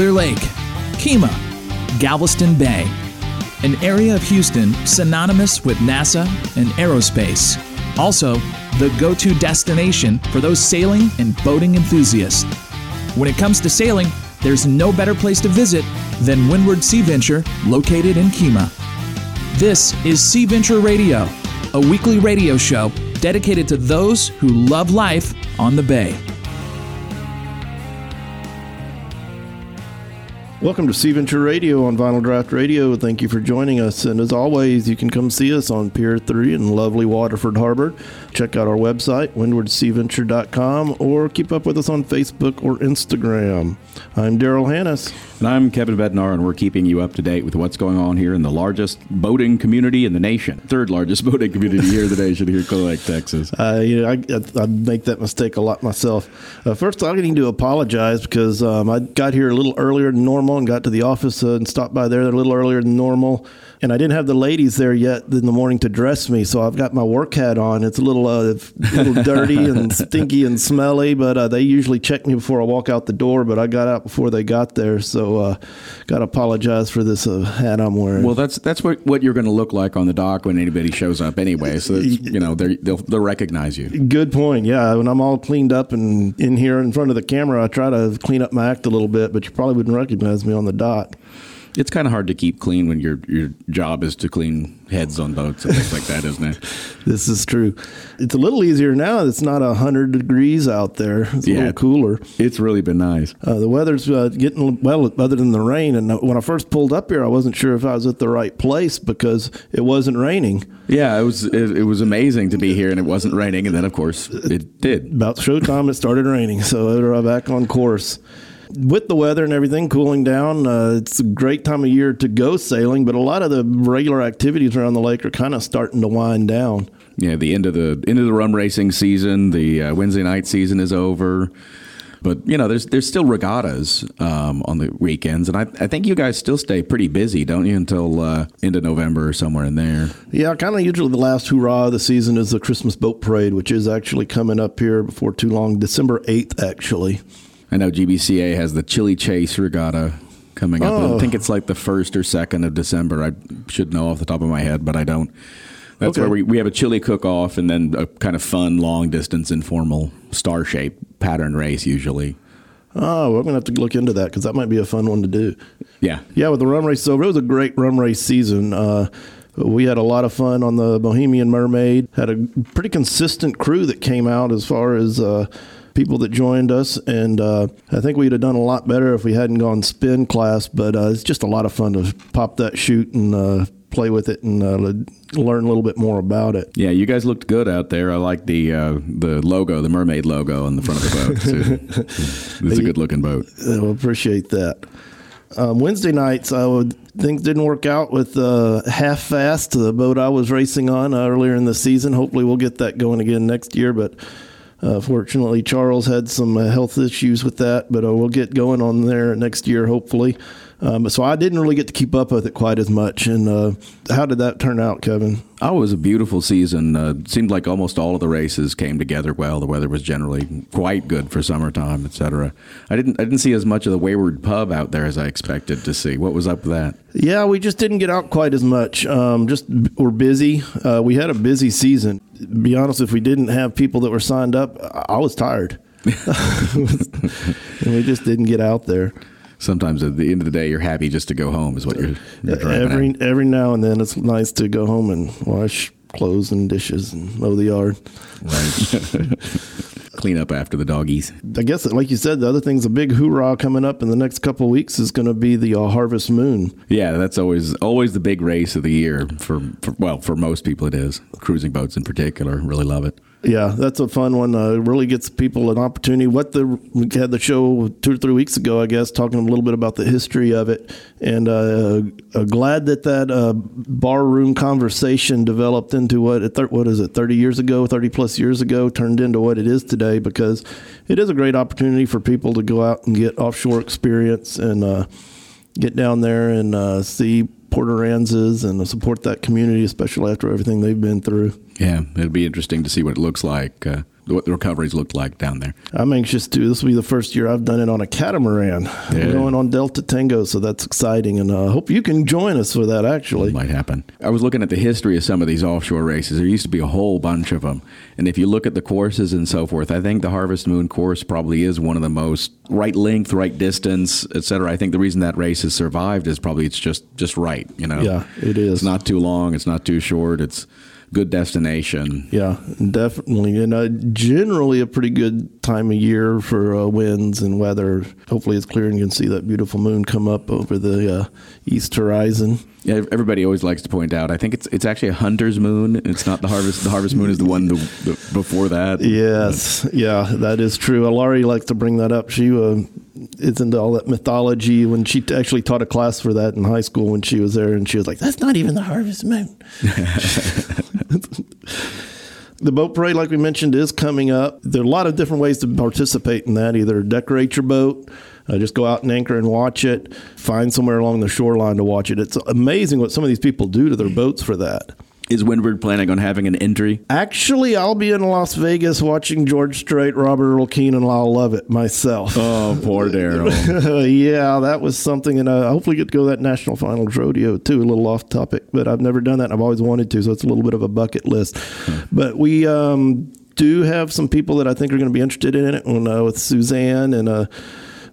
Clear Lake, Kemah, Galveston Bay, an area of Houston synonymous with NASA and aerospace. Also, the go to destination for those sailing and boating enthusiasts. When it comes to sailing, there's no better place to visit than Windward Sea Venture, located in Kemah. This is Sea Venture Radio, a weekly radio show dedicated to those who love life on the bay. Welcome to Sea Venture Radio on Vinyl Draught Radio. Thank you for joining us. And as always, you can come see us on Pier 3 in lovely Waterford Harbor. Check out our website, windwardseaventure.com, or keep up with us on Facebook or Instagram. I'm Darryle Hanus. And I'm Kevin Bednar, and we're keeping you up to date with what's going on here in the largest boating community in the nation. Third largest boating community here in the nation, here in Clear Lake, Texas. Uh, you know, I, I, make that mistake a lot myself. Uh, first, I need to apologize because um, I got here a little earlier than normal and got to the office uh, and stopped by there a little earlier than normal and I didn't have the ladies there yet in the morning to dress me, so I've got my work hat on. It's a little, uh, little dirty and stinky and smelly, but uh, they usually check me before I walk out the door. But I got out before they got there, so uh, got to apologize for this uh, hat I'm wearing. Well, that's that's what, what you're going to look like on the dock when anybody shows up anyway. So you know they'll they'll recognize you. Good point. Yeah, when I'm all cleaned up and in here in front of the camera, I try to clean up my act a little bit, but you probably wouldn't recognize me on the dock it's kind of hard to keep clean when your your job is to clean heads on boats and things like that, isn't it? this is true. It's a little easier now. It's not hundred degrees out there. It's a yeah, little cooler. It's really been nice. Uh, the weather's uh, getting well, other than the rain. And uh, when I first pulled up here, I wasn't sure if I was at the right place because it wasn't raining. Yeah, it was. It, it was amazing to be here, and it wasn't raining. And then, of course, it did. About showtime, it started raining, so we're back on course with the weather and everything cooling down, uh, it's a great time of year to go sailing. But a lot of the regular activities around the lake are kind of starting to wind down. Yeah, the end of the end of the rum racing season, the uh, Wednesday night season is over. But you know, there's there's still regattas um, on the weekends, and I, I think you guys still stay pretty busy, don't you, until uh, of November or somewhere in there? Yeah, kind of usually the last hurrah of the season is the Christmas boat parade, which is actually coming up here before too long, December eighth, actually. I know GBCA has the Chili Chase Regatta coming up. Oh. I think it's like the first or second of December. I should know off the top of my head, but I don't. That's okay. where we, we have a chili cook off and then a kind of fun, long distance, informal star shaped pattern race usually. Oh, I'm going to have to look into that because that might be a fun one to do. Yeah. Yeah, with the rum race. So it was a great rum race season. Uh, we had a lot of fun on the Bohemian Mermaid. Had a pretty consistent crew that came out as far as. Uh, people that joined us, and uh, I think we'd have done a lot better if we hadn't gone spin class. But uh, it's just a lot of fun to pop that chute and uh, play with it and uh, learn a little bit more about it. Yeah, you guys looked good out there. I like the uh, the logo, the mermaid logo on the front of the boat. it's a good looking boat. I appreciate that. Um, Wednesday nights, uh, things didn't work out with uh, Half Fast, the boat I was racing on earlier in the season. Hopefully, we'll get that going again next year. But uh, fortunately, Charles had some uh, health issues with that, but uh, we'll get going on there next year, hopefully. Um, so I didn't really get to keep up with it quite as much. And uh, how did that turn out, Kevin? Oh, it was a beautiful season. Uh, seemed like almost all of the races came together well. The weather was generally quite good for summertime, etc. I didn't I didn't see as much of the Wayward Pub out there as I expected to see. What was up with that? Yeah, we just didn't get out quite as much. Um, just we're busy. Uh, we had a busy season. Be honest, if we didn't have people that were signed up, I was tired. and we just didn't get out there sometimes at the end of the day, you're happy just to go home. Is what you're, you're every at. every now and then. It's nice to go home and wash clothes and dishes and mow the yard. Right. Clean up after the doggies. I guess, like you said, the other thing's a big hoorah coming up in the next couple of weeks is going to be the uh, Harvest Moon. Yeah, that's always always the big race of the year for, for well for most people it is cruising boats in particular. Really love it. Yeah, that's a fun one. Uh, really gets people an opportunity. What the we had the show two or three weeks ago, I guess, talking a little bit about the history of it, and uh, uh, glad that that uh, barroom conversation developed into what what is it, thirty years ago, thirty plus years ago, turned into what it is today. Because it is a great opportunity for people to go out and get offshore experience and uh, get down there and uh, see Port Aransas and support that community, especially after everything they've been through. Yeah, it'll be interesting to see what it looks like. Uh, what the recoveries looked like down there. I'm anxious too. This will be the first year I've done it on a catamaran. Yeah. I'm going on Delta Tango, so that's exciting, and I uh, hope you can join us for that. Actually, it might happen. I was looking at the history of some of these offshore races. There used to be a whole bunch of them, and if you look at the courses and so forth, I think the Harvest Moon course probably is one of the most right length, right distance, etc. I think the reason that race has survived is probably it's just just right. You know, yeah, it is. It's not too long. It's not too short. It's good destination. Yeah, definitely. And uh, generally a pretty good time of year for uh, winds and weather. Hopefully it's clear and you can see that beautiful moon come up over the uh, east horizon. Yeah, everybody always likes to point out. I think it's it's actually a hunter's moon. It's not the harvest. The harvest moon is the one the, the, before that. Yes, yeah, that is true. Laurie likes to bring that up. She uh, is into all that mythology. When she actually taught a class for that in high school when she was there, and she was like, "That's not even the harvest moon." the boat parade, like we mentioned, is coming up. There are a lot of different ways to participate in that. Either decorate your boat, uh, just go out and anchor and watch it, find somewhere along the shoreline to watch it. It's amazing what some of these people do to their boats for that. Is Windward planning on having an entry? Actually, I'll be in Las Vegas watching George Strait, Robert Earl Keen, and I'll love it myself. Oh, poor Darryle. yeah, that was something, and I hopefully get to go to that national finals rodeo too. A little off topic, but I've never done that. and I've always wanted to, so it's a little bit of a bucket list. Hmm. But we um, do have some people that I think are going to be interested in it. uh, with Suzanne and. Uh,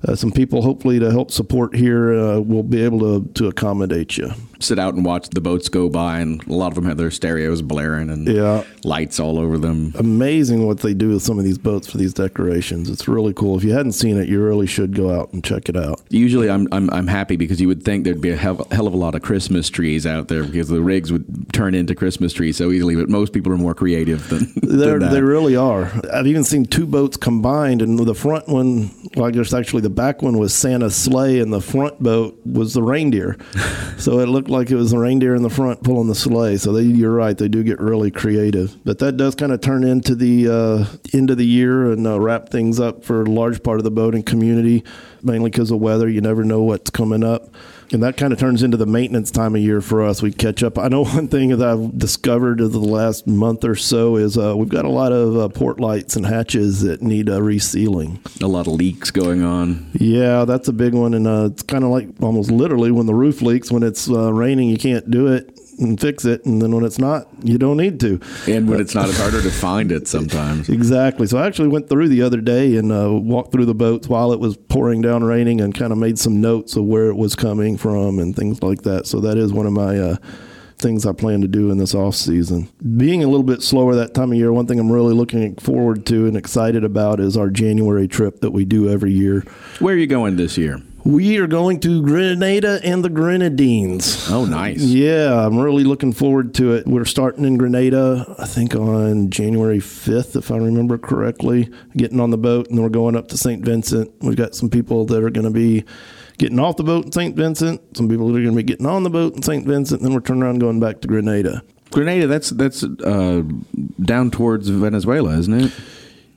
uh, some people hopefully to help support here uh, will be able to, to accommodate you sit out and watch the boats go by, and a lot of them have their stereos blaring and yeah. lights all over them. Amazing what they do with some of these boats for these decorations. It's really cool. If you hadn't seen it, you really should go out and check it out. Usually, I'm I'm, I'm happy because you would think there'd be a hell, hell of a lot of Christmas trees out there because the rigs would turn into Christmas trees so easily. But most people are more creative than, than they really are. I've even seen two boats combined, and the front one, well, I guess actually the back one was Santa's sleigh, and the front boat was the reindeer. so it looked looked like it was a reindeer in the front pulling the sleigh. So they, you're right, they do get really creative. But that does kind of turn into the uh, end of the year and uh, wrap things up for a large part of the boating community, mainly because of weather. You never know what's coming up and that kind of turns into the maintenance time of year for us. We catch up. I know one thing that I've discovered over the last month or so is uh, we've got a lot of uh, port lights and hatches that need uh, resealing. A lot of leaks going on. Yeah, that's a big one, and uh, it's kind of like almost literally when the roof leaks. When it's uh, raining, you can't do it and fix it, and then when it's not, you don't need to. And when it's not, it's harder to find it sometimes. Exactly. So I actually went through the other day and uh, walked through the boats while it was pouring down raining, and kind of made some notes of where it was coming from and things like that. So that is one of my. Uh, things I plan to do in this off season. Being a little bit slower that time of year, one thing I'm really looking forward to and excited about is our January trip that we do every year. Where are you going this year? We are going to Grenada and the Grenadines. Oh, nice. Yeah, I'm really looking forward to it. We're starting in Grenada, I think on January 5th, if I remember correctly, getting on the boat, and then we're going up to St. Vincent. We've got some people that are going to be getting off the boat in St. Vincent, some people that are going to be getting on the boat in St. Vincent, and then we're turning around going back to Grenada. Grenada, that's that's uh, down towards Venezuela, isn't it?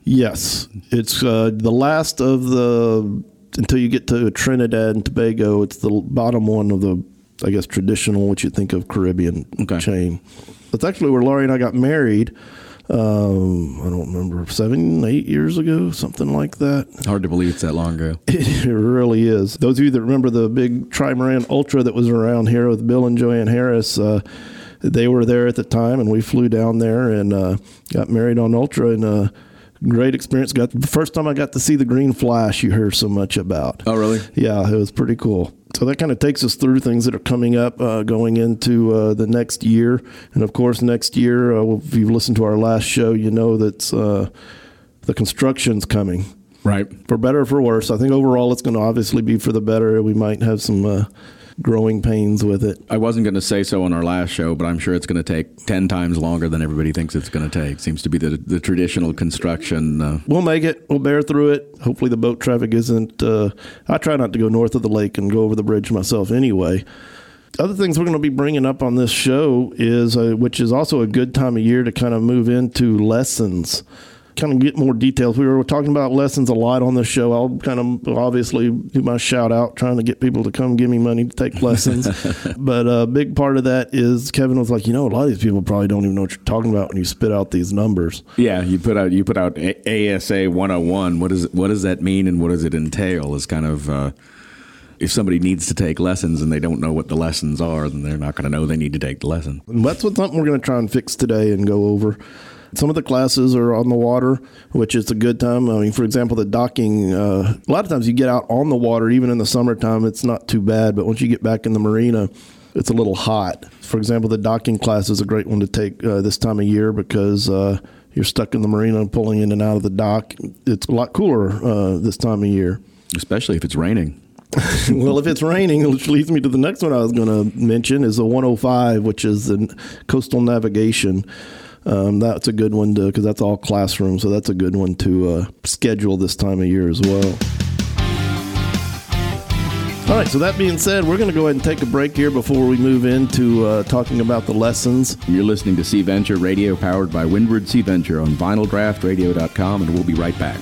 Yes, it's uh, the last of the until you get to Trinidad and Tobago, it's the bottom one of the, I guess, traditional what you think of Caribbean okay. chain. That's actually where Laurie and I got married. Um, I don't remember seven, eight years ago, something like that. Hard to believe it's that long ago. It, really is. Those of you that remember the big Trimaran Ultra that was around here with Bill and Joanne Harris, uh, they were there at the time, and we flew down there and uh, got married on Ultra and. Uh, great experience. Got the first time I got to see the green flash you hear so much about. Oh, really? Yeah, it was pretty cool. So that kind of takes us through things that are coming up uh, going into uh, the next year. And of course, next year, uh, if you've listened to our last show, you know that uh, the construction's coming. Right. For better or for worse. I think overall it's going to obviously be for the better. We might have some uh, growing pains with it. I wasn't going to say so on our last show, but I'm sure it's going to take 10 times longer than everybody thinks it's going to take. Seems to be the, the traditional construction. Uh, we'll make it. We'll bear through it. Hopefully, the boat traffic isn't. Uh, I try not to go north of the lake and go over the bridge myself anyway. Other things we're going to be bringing up on this show is, uh, which is also a good time of year to kind of move into lessons kind of get more details. We were talking about lessons a lot on the show. I'll kind of obviously do my shout out, trying to get people to come give me money to take lessons. but a big part of that is Kevin was like, you know, a lot of these people probably don't even know what you're talking about when you spit out these numbers. Yeah, you put out you put out ASA 101. What does what does that mean and what does it entail? Is kind of uh, if somebody needs to take lessons and they don't know what the lessons are, then they're not going to know they need to take the lesson. And that's what something we're going to try and fix today and go over. Some of the classes are on the water, which is a good time. I mean, for example, the docking, uh, a lot of times you get out on the water, even in the summertime, it's not too bad. But once you get back in the marina, it's a little hot. For example, the docking class is a great one to take uh, this time of year because uh, you're stuck in the marina pulling in and out of the dock. It's a lot cooler uh, this time of year. Especially if it's raining. well, if it's raining, which leads me to the next one I was going to mention is the 105, which is in coastal navigation. Um, that's a good one to because that's all classroom, so that's a good one to uh, schedule this time of year as well. All right, so that being said, we're going to go ahead and take a break here before we move into uh, talking about the lessons. You're listening to Sea Venture Radio, powered by Windward Sea Venture on vinyldraughtradio.com, and we'll be right back.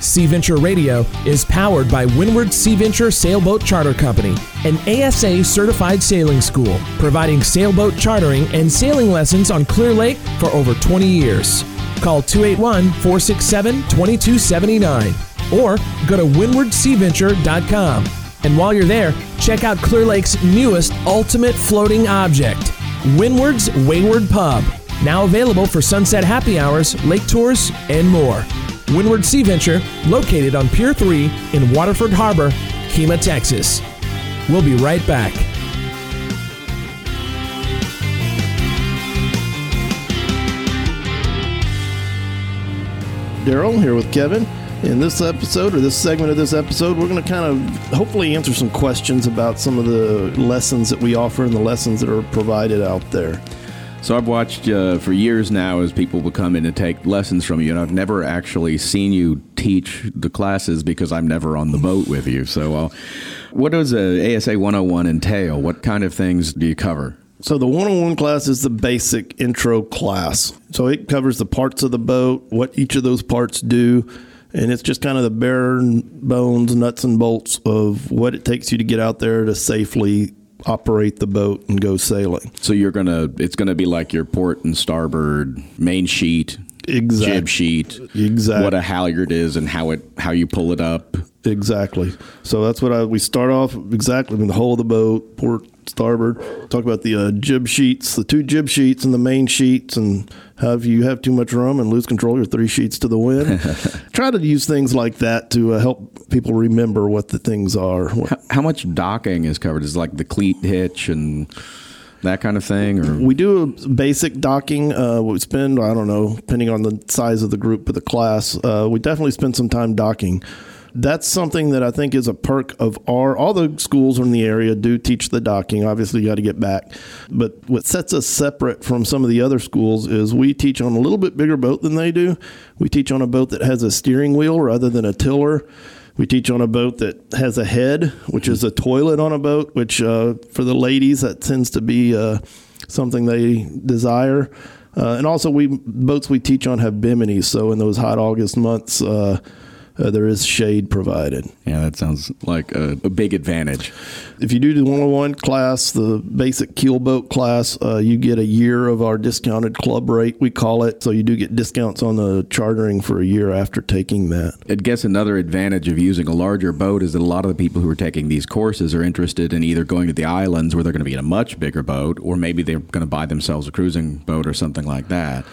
Sea Venture Radio is powered by Windward Sea Venture Sailboat Charter Company, an ASA certified sailing school, providing sailboat chartering and sailing lessons on Clear Lake for over 20 years. Call 281 467 2279 or go to windwardseaventure.com. And while you're there, check out Clear Lake's newest ultimate floating object, Windward's Wayward Pub, now available for sunset happy hours, lake tours, and more. Windward Sea Venture, located on Pier 3 in Waterford Harbor, Kemah, Texas. We'll be right back. Darryle here with Kevin. In this episode, or this segment of this episode, we're going to kind of hopefully answer some questions about some of the lessons that we offer and the lessons that are provided out there. So I've watched uh, for years now as people will come in and take lessons from you, and I've never actually seen you teach the classes because I'm never on the boat with you. So, uh, what does a ASA 101 entail? What kind of things do you cover? So the 101 class is the basic intro class. So it covers the parts of the boat, what each of those parts do, and it's just kind of the bare bones, nuts and bolts of what it takes you to get out there to safely operate the boat and go sailing. So you're gonna it's gonna be like your port and starboard main sheet, exactly. jib sheet, exactly what a halyard is and how it how you pull it up. Exactly. So that's what I we start off exactly in the hull of the boat, port, starboard. Talk about the uh, jib sheets, the two jib sheets and the main sheets, and how if you have too much rum and lose control, you're three sheets to the wind. Try to use things like that to uh, help people remember what the things are. How, how much docking is covered? Is like the cleat hitch and that kind of thing or we do a basic docking uh, we spend i don't know depending on the size of the group of the class uh, we definitely spend some time docking that's something that I think is a perk of our all the schools in the area do teach the docking. Obviously, you got to get back, but what sets us separate from some of the other schools is we teach on a little bit bigger boat than they do. We teach on a boat that has a steering wheel rather than a tiller. We teach on a boat that has a head, which is a toilet on a boat, which uh, for the ladies that tends to be uh, something they desire. Uh, and also, we boats we teach on have bimini. so in those hot August months uh, there is shade provided. Yeah, that sounds like a, a, big advantage. If you do the 101 class, the basic keelboat class, uh, you get a year of our discounted club rate, we call it. So you do get discounts on the chartering for a year after taking that. I guess another advantage of using a larger boat is that a lot of the people who are taking these courses are interested in either going to the islands where they're going to be in a much bigger boat, or maybe they're going to buy themselves a cruising boat or something like that.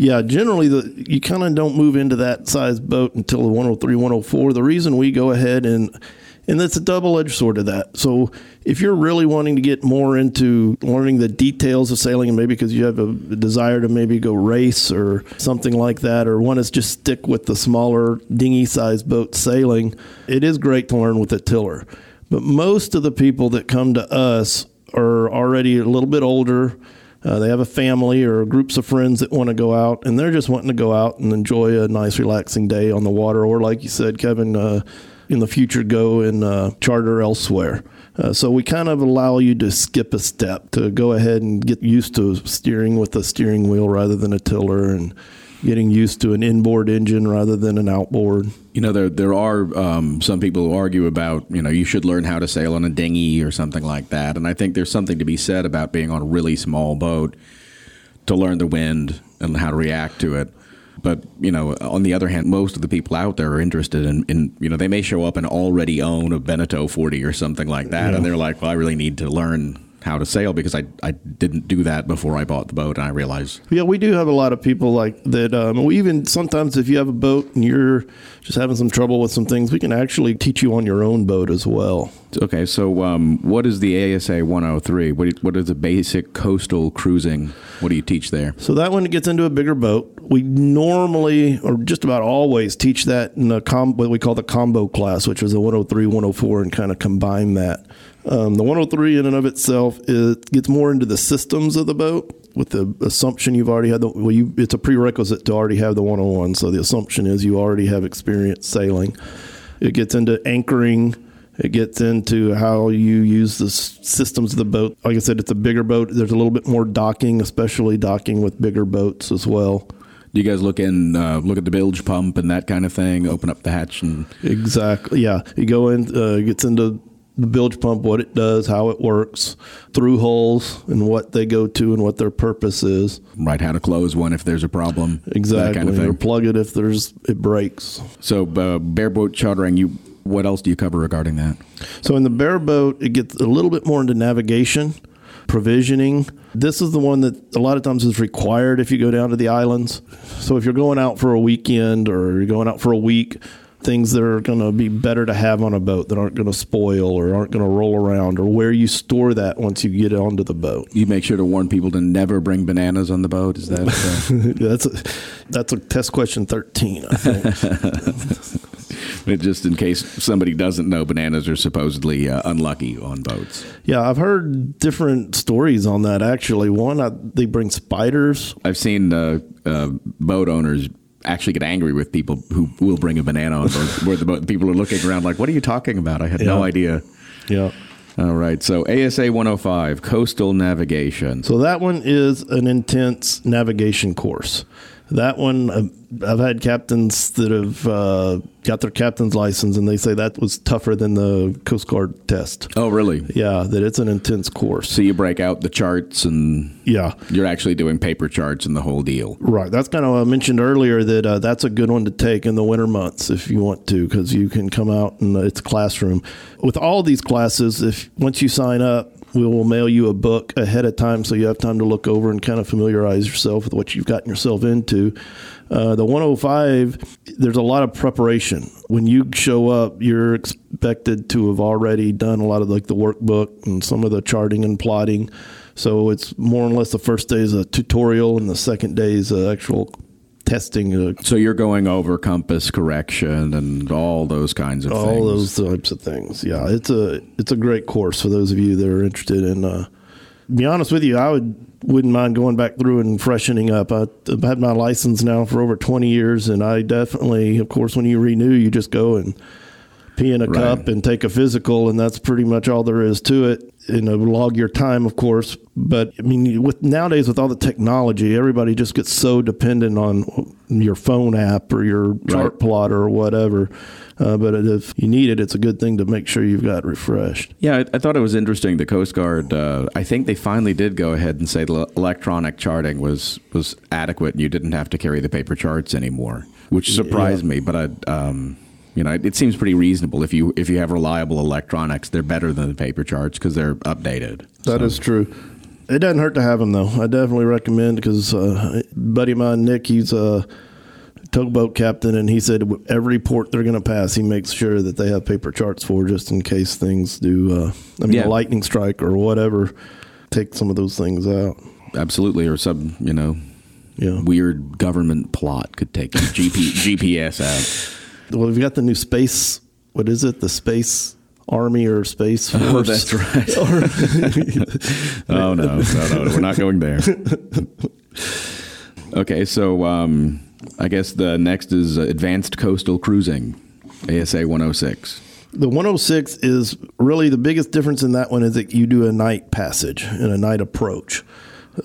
Yeah, generally the you kind of don't move into that size boat until the 103, 104. The reason we go ahead and and that's a double-edged sword of that. So if you're really wanting to get more into learning the details of sailing, and maybe because you have a desire to maybe go race or something like that, or want to just stick with the smaller dinghy-sized boat sailing, it is great to learn with a tiller. But most of the people that come to us are already a little bit older uh, they have a family or groups of friends that want to go out, and they're just wanting to go out and enjoy a nice, relaxing day on the water, or like you said, Kevin, uh, in the future, go and uh, charter elsewhere. Uh, so we kind of allow you to skip a step to go ahead and get used to steering with a steering wheel rather than a tiller and getting used to an inboard engine rather than an outboard. You know, there there are um, some people who argue about you know you should learn how to sail on a dinghy or something like that, and I think there's something to be said about being on a really small boat to learn the wind and how to react to it. But you know, on the other hand, most of the people out there are interested in, in you know, they may show up and already own a Beneteau 40 or something like that, yeah. and they're like, "Well, I really need to learn how to sail because I, I didn't do that before I bought the boat and I realized. Yeah, we do have a lot of people like that. Um, we even sometimes if you have a boat and you're just having some trouble with some things, we can actually teach you on your own boat as well. Okay, so um, what is the ASA 103? What, what is the basic coastal cruising? What do you teach there? So that one gets into a bigger boat. We normally, or just about always, teach that in a com- what we call the combo class, which is a 103, 104, and kind of combine that. Um, the 103 in and of itself it gets more into the systems of the boat with the assumption you've already had the well you, it's a prerequisite to already have the 101 so the assumption is you already have experience sailing. It gets into anchoring. It gets into how you use the systems of the boat. Like i said it's a bigger boat. There's a little bit more docking especially docking with bigger boats as well. Do you guys look in, uh, look at the bilge pump and that kind of thing? Open up the hatch and exactly, yeah. You go in, uh, gets into the bilge pump, what it does, how it works, through holes, and what they go to and what their purpose is. Right, how to close one if there's a problem. Exactly, kind of or plug it if there's it breaks. So, uh, bareboat chartering, you what else do you cover regarding that? So, in the bareboat, it gets a little bit more into navigation, provisioning. This is the one that a lot of times is required if you go down to the islands. So, if you're going out for a weekend or you're going out for a week things that are going to be better to have on a boat that aren't going to spoil or aren't going to roll around or where you store that once you get onto the boat. You make sure to warn people to never bring bananas on the boat. Is that uh... that's a, that's a test question 13, I think. just in case somebody doesn't know, bananas are supposedly uh, unlucky on boats. Yeah, I've heard different stories on that. Actually, one I, they bring spiders. I've seen uh, uh boat owners actually get angry with people who will bring a banana on board, where the people are looking around like, "What are you talking about? I had yeah. no idea." Yeah. All right. So ASA 105, coastal navigation. So that one is an intense navigation course. That one, uh, I've had captains that have uh, got their captain's license, and they say that was tougher than the Coast Guard test. Oh, really? Yeah, that it's an intense course. So you break out the charts, and yeah, you're actually doing paper charts and the whole deal. Right. That's kind of what I mentioned earlier that uh, that's a good one to take in the winter months if you want to, because you can come out and it's classroom. With all these classes, if once you sign up, we will mail you a book ahead of time so you have time to look over and kind of familiarize yourself with what you've gotten yourself into. Uh, the 105, there's a lot of preparation. When you show up, you're expected to have already done a lot of like the workbook and some of the charting and plotting. So it's more or less the first day is a tutorial and the second day is an actual testing. Uh, so you're going over compass correction and all those kinds of all things. All those types of things. Yeah, it's a it's a great course for those of you that are interested in. Uh, be honest with you, I would wouldn't mind going back through and freshening up. I, have had my license now for over 20 years, and I definitely, of course, when you renew, you just go and pee in a right. cup and take a physical, and that's pretty much all there is to it. You know, log your time, of course. But I mean, with nowadays with all the technology, everybody just gets so dependent on your phone app or your chart right. plotter or whatever. Uh, but if you need it, it's a good thing to make sure you've got refreshed. Yeah, I, I thought it was interesting. The Coast Guard, uh, I think they finally did go ahead and say the electronic charting was was adequate, and you didn't have to carry the paper charts anymore, which surprised yeah. me. But I. Um, you know, it, seems pretty reasonable if you if you have reliable electronics, they're better than the paper charts because they're updated. That so. is true. It doesn't hurt to have them though. I definitely recommend because uh, buddy of mine, Nick, he's a tugboat captain, and he said every port they're going to pass, he makes sure that they have paper charts for just in case things do. Uh, I mean, yeah. a lightning strike or whatever, take some of those things out. Absolutely, or some you know, yeah. weird government plot could take GP, GPS out. Well, we've got the new space. What is it? The space army or space force? Oh, that's right. oh no, no, no, we're not going there. okay, so um, I guess the next is advanced coastal cruising, ASA 106. The 106 is really the biggest difference in that one is that you do a night passage and a night approach.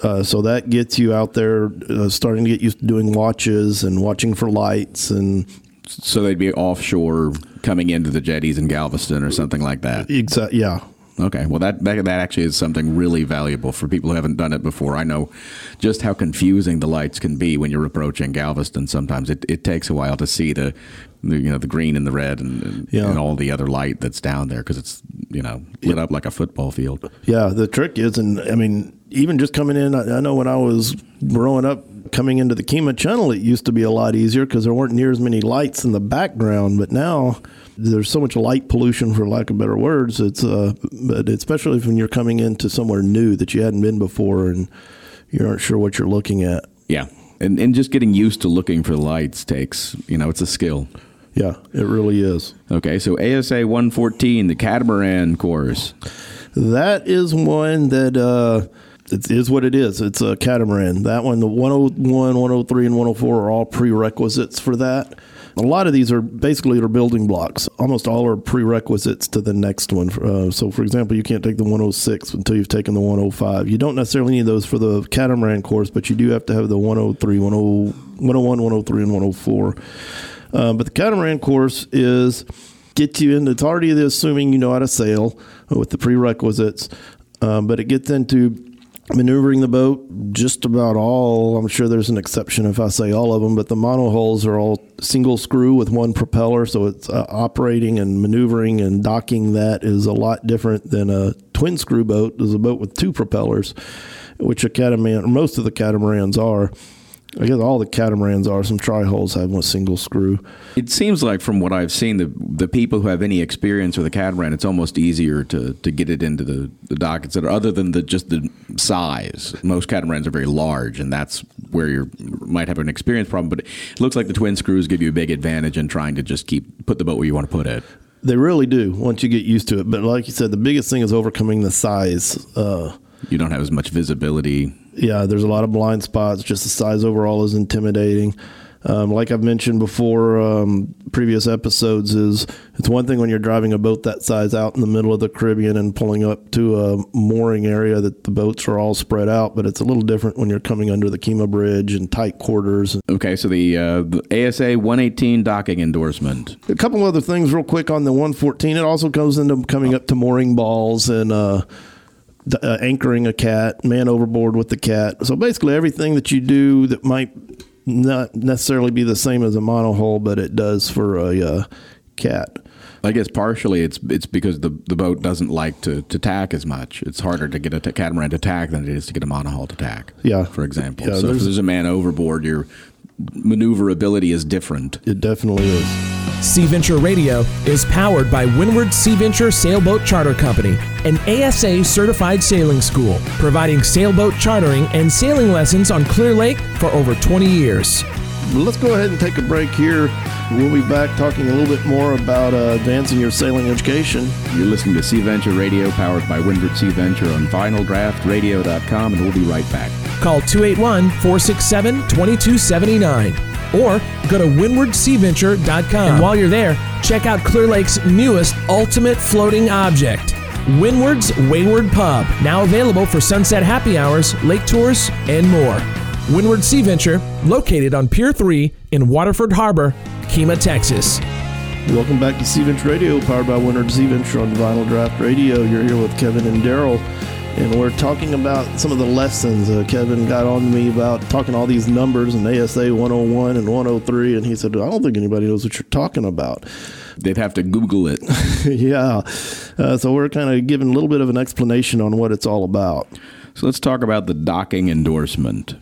Uh, so that gets you out there, uh, starting to get used to doing watches and watching for lights and. So they'd be offshore, coming into the jetties in Galveston or something like that. Exactly. Yeah. Okay, well that, that that actually is something really valuable for people who haven't done it before. I know just how confusing the lights can be when you're approaching Galveston. Sometimes it, it takes a while to see the, the you know the green and the red and, and, yeah. and all the other light that's down there because it's you know lit up like a football field. Yeah, the trick is, and I mean, even just coming in, I, I know when I was growing up, coming into the Kemah Channel, it used to be a lot easier because there weren't near as many lights in the background, but now there's so much light pollution, for lack of better words. It's uh, but especially when you're coming into somewhere new that you hadn't been before and you aren't sure what you're looking at. Yeah, and and just getting used to looking for lights takes you know it's a skill. Yeah, it really is. Okay, so ASA 114, the catamaran course. That is one that. Uh, it is what it is. It's a catamaran. That one, the 101, 103, and 104 are all prerequisites for that. A lot of these are basically are building blocks. Almost all are prerequisites to the next one. Uh, so, for example, you can't take the 106 until you've taken the 105. You don't necessarily need those for the catamaran course, but you do have to have the 103, 101, 103, and 104. Uh, but the catamaran course is get you into. It's already assuming you know how to sail with the prerequisites, uh, but it gets into maneuvering the boat just about all i'm sure there's an exception if i say all of them but the monohulls are all single screw with one propeller so it's uh, operating and maneuvering and docking that is a lot different than a twin screw boat. Is a boat with two propellers which a catamaran most of the catamarans are I guess all the catamarans are. Some tri-hulls have a single screw. It seems like, from what I've seen, the the people who have any experience with a catamaran, it's almost easier to, to get it into the, the dock, etc. Other than the just the size, most catamarans are very large, and that's where you might have an experience problem. But it looks like the twin screws give you a big advantage in trying to just keep put the boat where you want to put it. They really do once you get used to it. But like you said, the biggest thing is overcoming the size. Uh, you don't have as much visibility yeah, there's a lot of blind spots. Just the size overall is intimidating. Um, like I've mentioned before, um, previous episodes, is it's one thing when you're driving a boat that size out in the middle of the Caribbean and pulling up to a mooring area that the boats are all spread out, but it's a little different when you're coming under the Kemah Bridge and tight quarters. Okay, so the, uh, the ASA 118 docking endorsement. A couple other things, real quick, on the 114. It also goes into coming up to mooring balls and. Uh, uh, anchoring a cat, man overboard with the cat. So basically, everything that you do that might not necessarily be the same as a monohull, but it does for a uh, cat. I guess partially it's it's because the the boat doesn't like to, to tack as much. It's harder to get a t- catamaran to tack than it is to get a monohull to tack. Yeah, for example. Yeah, so if there's a man overboard, your maneuverability is different. It definitely is. Sea Venture Radio is powered by Windward Sea Venture Sailboat Charter Company, an ASA certified sailing school, providing sailboat chartering and sailing lessons on Clear Lake for over 20 years. Let's go ahead and take a break here. We'll be back talking a little bit more about uh, advancing your sailing education. You're listening to Sea Venture Radio, powered by Windward Sea Venture on vinyldraughtradio.com, and we'll be right back. Call 281 467 2279 or go to windwardseaventure.com. And while you're there, check out Clear Lake's newest ultimate floating object. Windward's Wayward Pub, now available for sunset happy hours, lake tours, and more. Windward Sea Venture, located on Pier 3 in Waterford Harbor, Kemah, Texas. Welcome back to Sea Venture Radio, powered by Windward Sea Venture on Vinyl Draught Radio. You're here with Kevin and Darryle and we're talking about some of the lessons. Uh, Kevin got on to me about talking all these numbers and ASA 101 and 103, and he said, I don't think anybody knows what you're talking about. They'd have to Google it. yeah. Uh, so we're kind of giving a little bit of an explanation on what it's all about. So let's talk about the docking endorsement.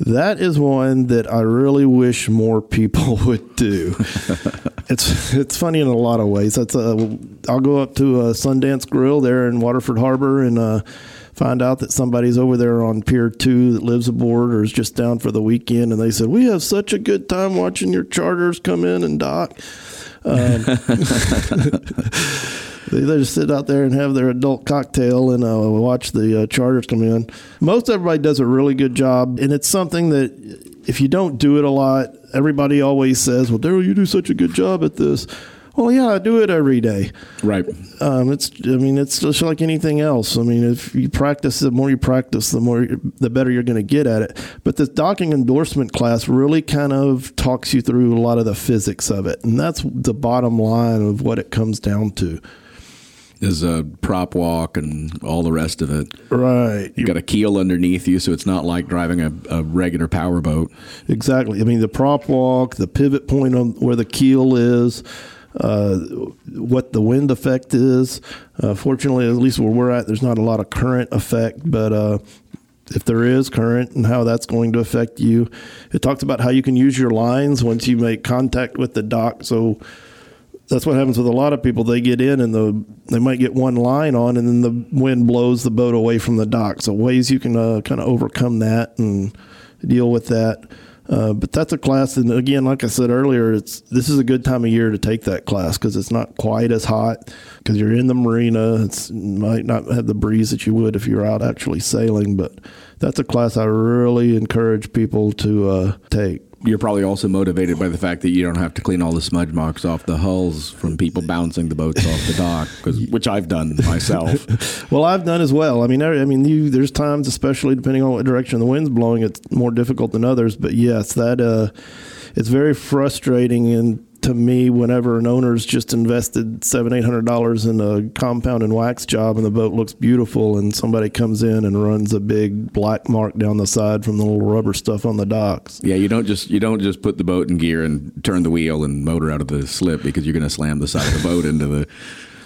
That is one that I really wish more people would do. it's it's funny in a lot of ways. That's a, uh, I'll go up to a Sundance Grill there in Waterford Harbor and uh, find out that somebody's over there on Pier Two that lives aboard or is just down for the weekend, and they said we have such a good time watching your charters come in and dock. Um, They, they just sit out there and have their adult cocktail and uh, watch the uh, charters come in. Most everybody does a really good job, and it's something that if you don't do it a lot, everybody always says, "Well, Darryle, you do such a good job at this." Well, yeah, I do it every day. Right. Um, it's. I mean, it's just like anything else. I mean, if you practice, the more you practice, the more, the better you're going to get at it. But this docking endorsement class really kind of talks you through a lot of the physics of it, and that's the bottom line of what it comes down to. Is a prop walk and all the rest of it. Right. You got a keel underneath you, so it's not like driving a, a regular power boat. Exactly. I mean, the prop walk, the pivot point on where the keel is, uh, what the wind effect is. Uh, fortunately, at least where we're at, there's not a lot of current effect, but uh, if there is current and how that's going to affect you. It talks about how you can use your lines once you make contact with the dock. So that's what happens with a lot of people. They get in and the they might get one line on, and then the wind blows the boat away from the dock. So ways you can uh, kind of overcome that and deal with that. Uh, but that's a class, and again, like I said earlier, it's this is a good time of year to take that class because it's not quite as hot because you're in the marina. It's might not have the breeze that you would if you're out actually sailing, but that's a class I really encourage people to uh, take you're probably also motivated by the fact that you don't have to clean all the smudge marks off the hulls from people bouncing the boats off the dock, which I've done myself. well, I've done as well. I mean, I, I mean, you, there's times, especially depending on what direction the wind's blowing, it's more difficult than others. But yes, that uh, it's very frustrating and to me whenever an owner's just invested seven eight hundred dollars in a compound and wax job and the boat looks beautiful and somebody comes in and runs a big black mark down the side from the little rubber stuff on the docks. Yeah you don't just you don't just put the boat in gear and turn the wheel and motor out of the slip because you're going to slam the side of the boat into the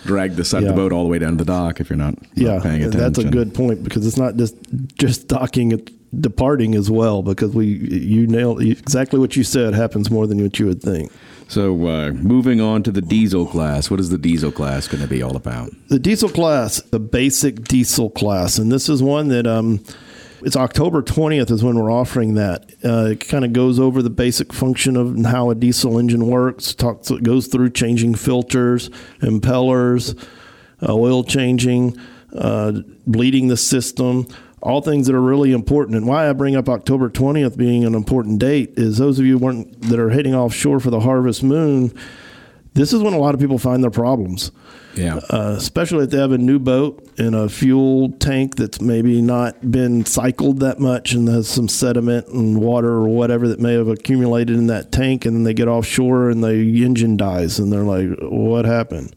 drag the side yeah. of the boat all the way down to the dock if you're not, not yeah paying attention that's a good point because it's not just just docking it departing as well because we you nailed exactly what you said happens more than what you would think so, uh, moving on to the diesel class, what is the diesel class going to be all about? The diesel class, the basic diesel class, and this is one that um, it's October 20th is when we're offering that. Uh, it kind of goes over the basic function of how a diesel engine works. Talks, goes through changing filters, impellers, uh, oil changing, uh, bleeding the system all things that are really important. And why I bring up October 20th being an important date is those of you weren't, that are heading offshore for the harvest moon, this is when a lot of people find their problems. Yeah. Uh, especially if they have a new boat and a fuel tank that's maybe not been cycled that much and has some sediment and water or whatever that may have accumulated in that tank. And then they get offshore and the engine dies and they're like, what happened?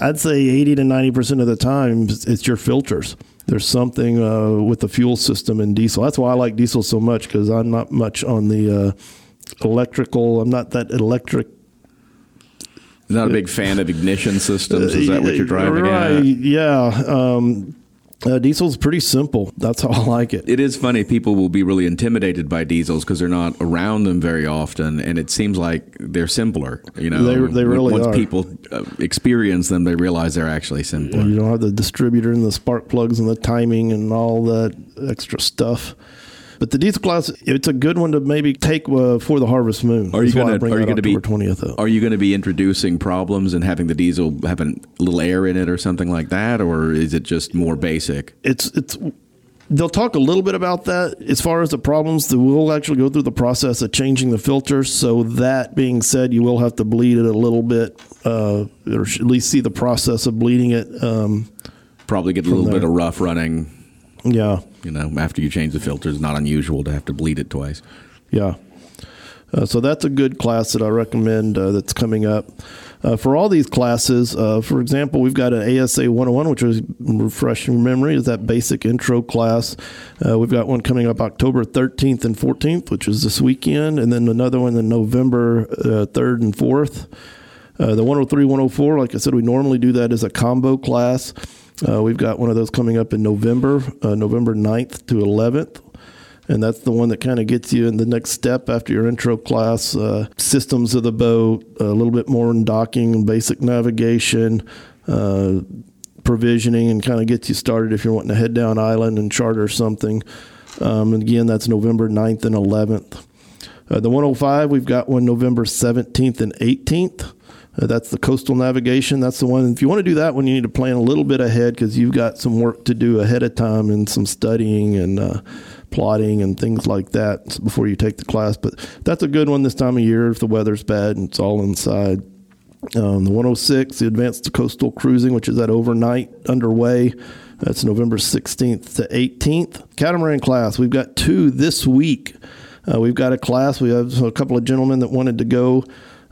I'd say 80 to 90% of the time it's your filters there's something uh, with the fuel system in diesel. That's why I like diesel so much because I'm not much on the uh, electrical. I'm not that electric. Not a big fan of ignition systems. Is that what you're driving right, at? Yeah. Um, uh, diesel's pretty simple. That's how I like it. It is funny. People will be really intimidated by diesels because they're not around them very often, and it seems like they're simpler. You know, they, they really once are. people uh, experience them, they realize they're actually simpler. You don't have the distributor and the spark plugs and the timing and all that extra stuff. But the diesel class, it's a good one to maybe take uh, for the Harvest Moon. Are you going to are you going to be 20th Are you going to be introducing problems and having the diesel have a little air in it or something like that, or is it just more basic? It's it's. They'll talk a little bit about that as far as the problems. We'll actually go through the process of changing the filter So that being said, you will have to bleed it a little bit, uh, or at least see the process of bleeding it. Um, Probably get a little there. bit of rough running yeah. You know, after you change the filter, it's not unusual to have to bleed it twice. Yeah. Uh, so that's a good class that I recommend uh, that's coming up. Uh, for all these classes, uh, for example, we've got an ASA 101, which is refreshing memory, is that basic intro class. Uh, we've got one coming up October 13th and 14th, which is this weekend, and then another one in November 3rd uh, and 4th. the 103, 104, like I said, we normally do that as a combo class. Uh, we've got one of those coming up in November, uh, November 9th to 11th. And that's the one that kind of gets you in the next step after your intro class uh, systems of the boat, a little bit more in docking and basic navigation, uh, provisioning, and kind of gets you started if you're wanting to head down island and charter something. Um, and again, that's November 9th and 11th. Uh, the 105, we've got one November 17th and 18th. Uh, that's the coastal navigation. That's the one. If you want to do that one, you need to plan a little bit ahead because you've got some work to do ahead of time and some studying and uh, plotting and things like that before you take the class. But that's a good one this time of year if the weather's bad and it's all inside. Um, the 106, the Advanced Coastal Cruising, which is that overnight underway. That's November 16th to 18th. Catamaran class, we've got two this week. Uh, we've got a class. We have a couple of gentlemen that wanted to go.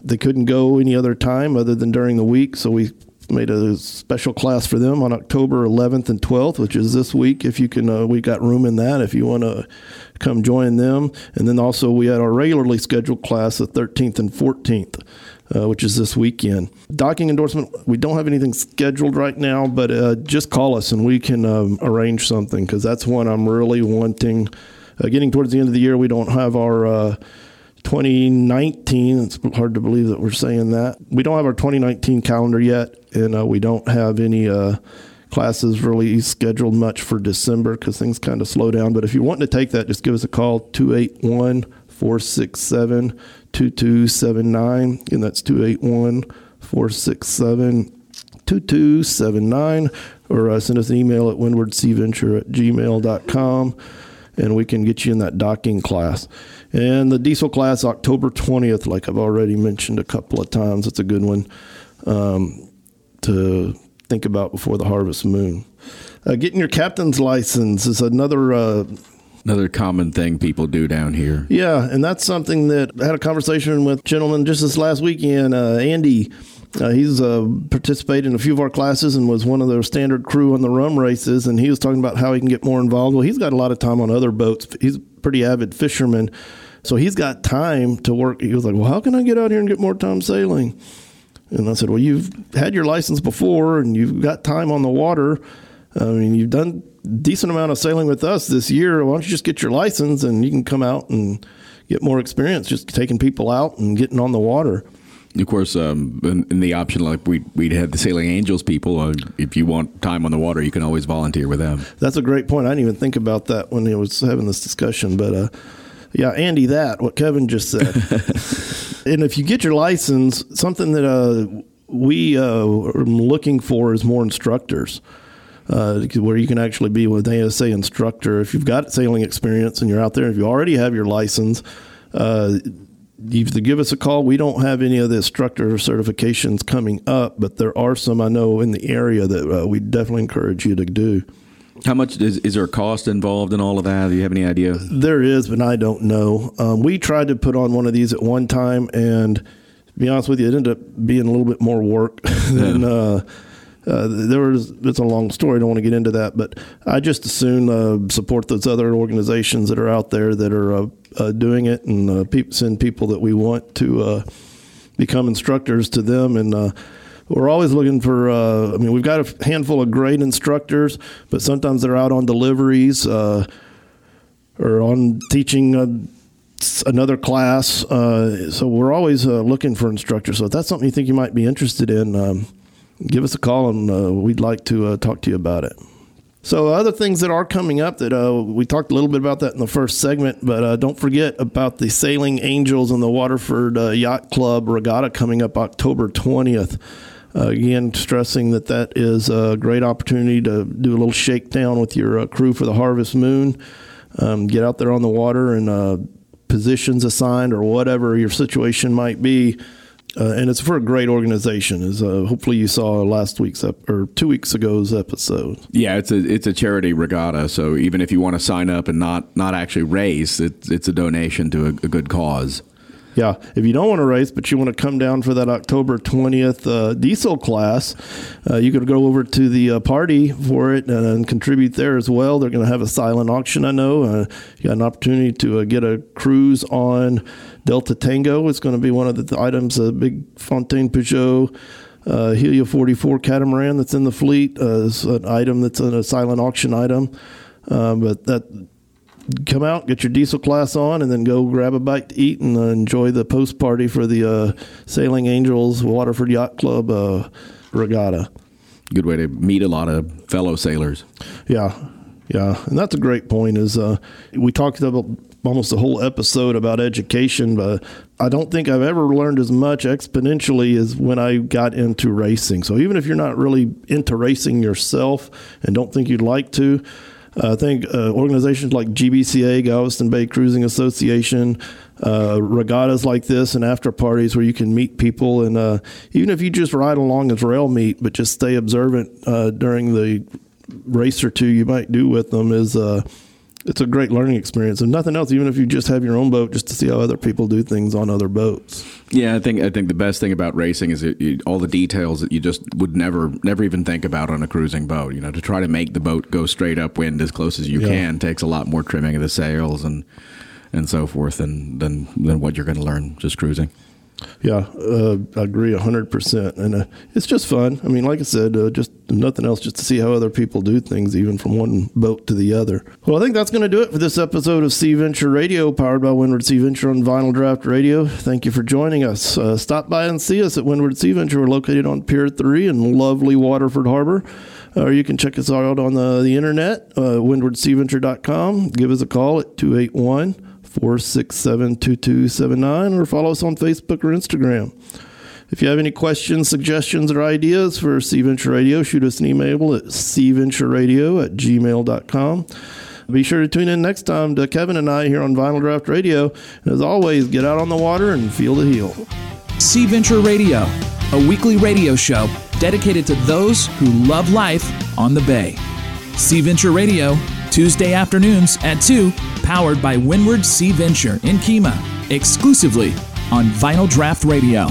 They couldn't go any other time other than during the week, so we made a special class for them on October 11th and 12th, which is this week. If you can, uh, we got room in that if you want to come join them. And then also we had our regularly scheduled class the 13th and 14th. Uh, which is this weekend. Docking endorsement, we don't have anything scheduled right now, but uh, just call us and we can um, arrange something because that's one I'm really wanting. Uh, getting towards the end of the year, we don't have our uh, 2019. It's hard to believe that we're saying that. We don't have our 2019 calendar yet, and uh, we don't have any uh, classes really scheduled much for December because things kind of slow down. But if you want to take that, just give us a call 281 467 2279. And that's 281 467 2279. Or uh, send us an email at windwardseaventure at gmail.com and we can get you in that docking class. And the diesel class, October 20th, like I've already mentioned a couple of times, it's a good one um, to think about before the harvest moon. Uh, getting your captain's license is another. Uh, Another common thing people do down here. Yeah, and that's something that I had a conversation with gentlemen just this last weekend. Uh, Andy uh, he's uh, participated in a few of our classes and was one of the standard crew on the rum races. And he was talking about how he can get more involved. Well, he's got a lot of time on other boats. He's a pretty avid fisherman, so he's got time to work. He was like, "Well, how can I get out here and get more time sailing?" And I said, "Well, you've had your license before, and you've got time on the water. I mean, you've done decent amount of sailing with us this year. Why don't you just get your license and you can come out and get more experience just taking people out and getting on the water." Of course, um, in, in, the option, like we we'd had the Sailing Angels people. Uh, if you want time on the water, you can always volunteer with them. That's a great point. I didn't even think about that when he was having this discussion. But uh, yeah, Andy, that what Kevin just said. and if you get your license, something that uh, we uh, are looking for is more instructors. Uh, where you can actually be with ASA instructor. If you've got sailing experience and you're out there, if you already have your license, uh, you have to give us a call. We don't have any of the instructor certifications coming up, but there are some I know in the area that uh, we definitely encourage you to do. How much is, is there a cost involved in all of that? Do you have any idea? There is, but I don't know. Um, we tried to put on one of these at one time, and to be honest with you, it ended up being a little bit more work than. Yeah. Uh, uh, there was it's a long story. I don't want to get into that, but I just assume uh, support those other organizations that are out there that are uh, uh doing it, and uh, pe- send people that we want to uh, become instructors to them. And we're always looking for. I mean, we've got a handful of great instructors, but sometimes they're out on deliveries or on teaching another class. Uh, so we're always uh, looking for instructors. So if that's something you think you might be interested in, um, give us a call and uh, we'd like to uh, talk to you about it. So, other things that are coming up that uh, we talked a little bit about that in the first segment, but uh, don't forget about the Sailing Angels and the Waterford uh, Yacht Club Regatta coming up October 20th. Uh, again, stressing that that is a great opportunity to do a little shakedown with your crew for the Harvest Moon. Um, get out there on the water and positions assigned or whatever your situation might be uh, and it's for a great organization. As uh, hopefully you saw last week's ep- or two weeks ago's episode. Yeah, it's a it's a charity regatta. So even if you want to sign up and not not actually race, it's it's a donation to a, a good cause. Yeah, if you don't want to race, but you want to come down for that October 20th uh, diesel class, uh, you could go over to the uh, party for it and, contribute there as well. They're going to have a silent auction, I know. Uh, you got an opportunity to uh, get a cruise on Delta Tango. It's going to be one of the items, a big Fountaine. Uh, Helia 44 catamaran that's in the fleet uh, is an item that's a silent auction item. Uh, but that come out, get your diesel class on, and then go grab a bite to eat and uh, enjoy the post party for the uh, Sailing Angels Waterford Yacht Club uh, regatta. Good way to meet a lot of fellow sailors. Yeah, yeah, and that's a great point. Is uh, we talked about almost a whole episode about education, but I don't think I've ever learned as much exponentially as when I got into racing. So even if you're not really into racing yourself and don't think you'd like to, I think uh, organizations like GBCA, Galveston Bay Cruising Association, uh, regattas like this and after parties where you can meet people and uh, even if you just ride along as rail meat but just stay observant uh, during the race or two you might do with them is uh, it's a great learning experience. And nothing else even if you just have your own boat just to see how other people do things on other boats. Yeah i think i think the best thing about racing is it, you, all the details that you just would never never even think about on a cruising boat. You know to try to make the boat go straight upwind as close as you yeah. can takes a lot more trimming of the sails and and so forth than than than what you're going to learn just cruising yeah, uh, I agree hundred percent, and uh, it's just fun. I mean, like I said, uh, just nothing else, just to see how other people do things, even from one boat to the other. Well, I think that's going to do it for this episode of Sea Venture Radio, powered by Windward Sea Venture on Vinyl Draught Radio. Thank you for joining us. Uh, stop by and see us at Windward Sea Venture. We're located on Pier Three in lovely Waterford Harbor. Or you can check us out on the, the internet, uh, windwardseaventure.com. Give us a call at 281- 467 2279 or follow us on Facebook or Instagram. If you have any questions, suggestions, or ideas for Sea Venture Radio, shoot us an email at seaventureradio at gmail.com. Be sure to tune in next time to Kevin and I here on Vinyl Draught Radio. And as always, get out on the water and feel the heel. Sea Venture Radio, a weekly radio show dedicated to those who love life on the bay. Sea Venture Radio, Tuesday afternoons at 2, powered by Windward Sea Venture in Kemah, exclusively on Vinyl Draught Radio.